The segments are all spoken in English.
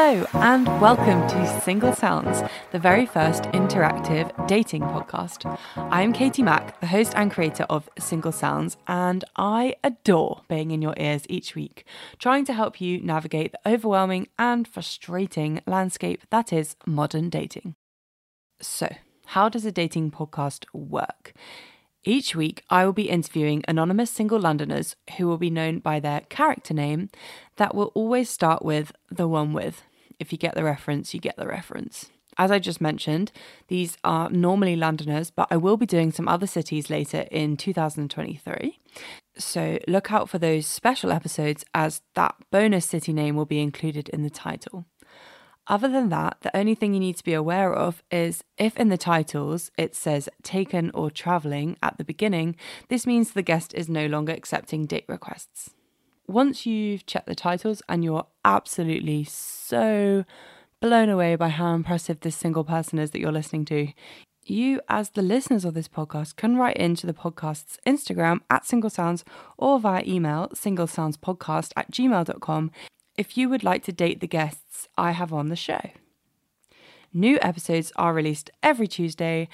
Hello, and welcome to Single Sounds, the very first interactive dating podcast. I'm Katie Mack, the host and creator of Single Sounds, and I adore being in your ears each week, trying to help you navigate the overwhelming and frustrating landscape that is modern dating. So, how does a dating podcast work? Each week, I will be interviewing anonymous single Londoners who will be known by their character name that will always start with the one with. If you get the reference, you get the reference. As I just mentioned, these are normally Londoners, but I will be doing some other cities later in 2023. So look out for those special episodes as that bonus city name will be included in the title. Other than that, the only thing you need to be aware of is if in the titles it says taken or travelling at the beginning, this means the guest is no longer accepting date requests. Once you've checked the titles and you're absolutely so blown away by how impressive this single person is that you're listening to, you, as the listeners of this podcast, can write into the podcast's Instagram at Single Sounds or via email singlesoundspodcast at gmail.com if you would like to date the guests I have on the show. New episodes are released every Tuesday,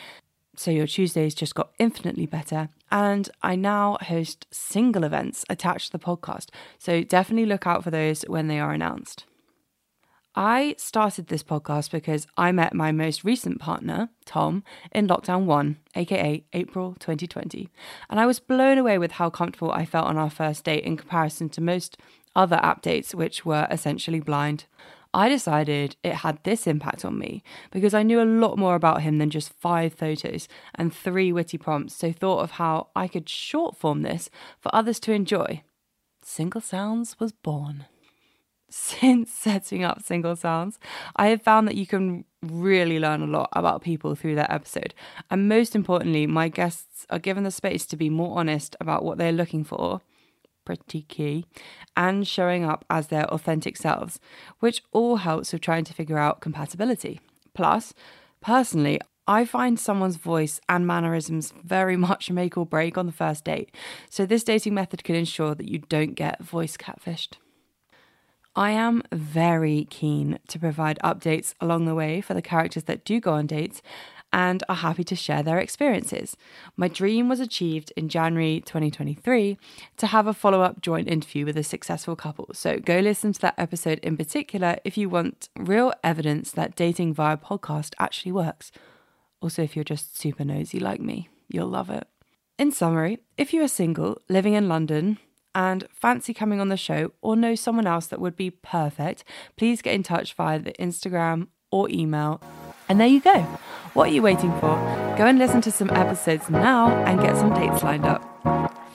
so your Tuesdays just got infinitely better. And I now host single events attached to the podcast, so definitely look out for those when they are announced. I started this podcast because I met my most recent partner, Tom, in lockdown one, aka April 2020. And I was blown away with how comfortable I felt on our first date in comparison to most other app dates, which were essentially blind. I decided it had this impact on me because I knew a lot more about him than just five photos and three witty prompts, so thought of how I could short form this for others to enjoy. Single Sounds was born. Since setting up Single Sounds, I have found that you can really learn a lot about people through that episode. And most importantly, my guests are given the space to be more honest about what they're looking for pretty key, and showing up as their authentic selves, which all helps with trying to figure out compatibility. Plus, personally, I find someone's voice and mannerisms very much make or break on the first date, so this dating method can ensure that you don't get voice catfished. I am very keen to provide updates along the way for the characters that do go on dates and are happy to share their experiences. My dream was achieved in January 2023 to have a follow up joint interview with a successful couple. So go listen to that episode in particular if you want real evidence that dating via podcast actually works. Also, if you're just super nosy like me, you'll love it. In summary, if you are single, living in London, and fancy coming on the show or know someone else that would be perfect, please get in touch via the Instagram or email and there you go. What are you waiting for? Go and listen to some episodes now and get some dates lined up.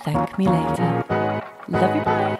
Thank me later. Love you, bye.